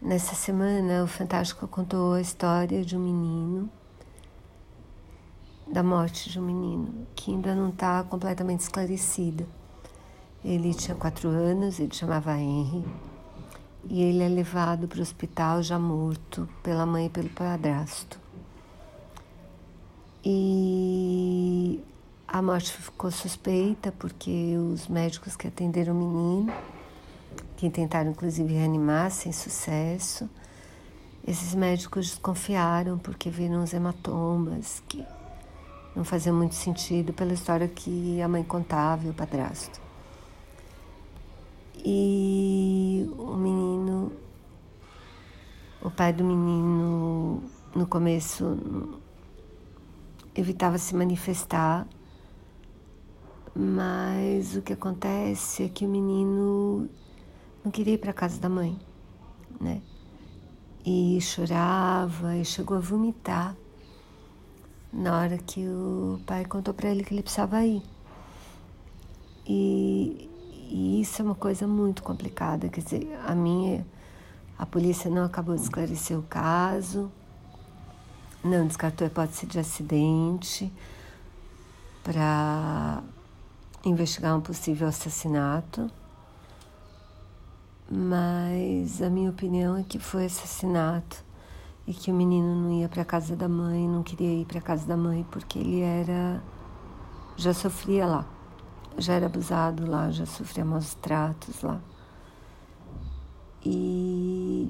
Nessa semana, o Fantástico contou a história de um menino, da morte de um menino, que ainda não está completamente esclarecida. Ele tinha quatro anos, ele chamava Henry, e ele é levado para o hospital já morto pela mãe e pelo padrasto. E a morte ficou suspeita porque os médicos que atenderam o menino, que tentaram inclusive reanimar sem sucesso, esses médicos desconfiaram porque viram os hematomas que não faziam muito sentido pela história que a mãe contava e o padrasto. E o menino, o pai do menino, no começo evitava se manifestar, mas o que acontece é que o menino não queria ir para casa da mãe, né? E chorava e chegou a vomitar na hora que o pai contou para ele que ele precisava ir. E, e isso é uma coisa muito complicada, quer dizer, a minha a polícia não acabou de esclarecer o caso, não descartou a hipótese de acidente para investigar um possível assassinato, mas a minha opinião é que foi assassinato e que o menino não ia para a casa da mãe, não queria ir para a casa da mãe porque ele era já sofria lá, já era abusado lá, já sofria maus tratos lá. E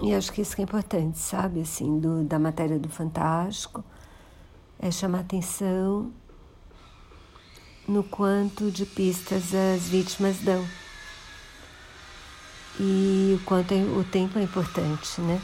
e acho que isso que é importante, sabe, assim, do, da matéria do Fantástico, é chamar atenção no quanto de pistas as vítimas dão. E o quanto é, o tempo é importante, né?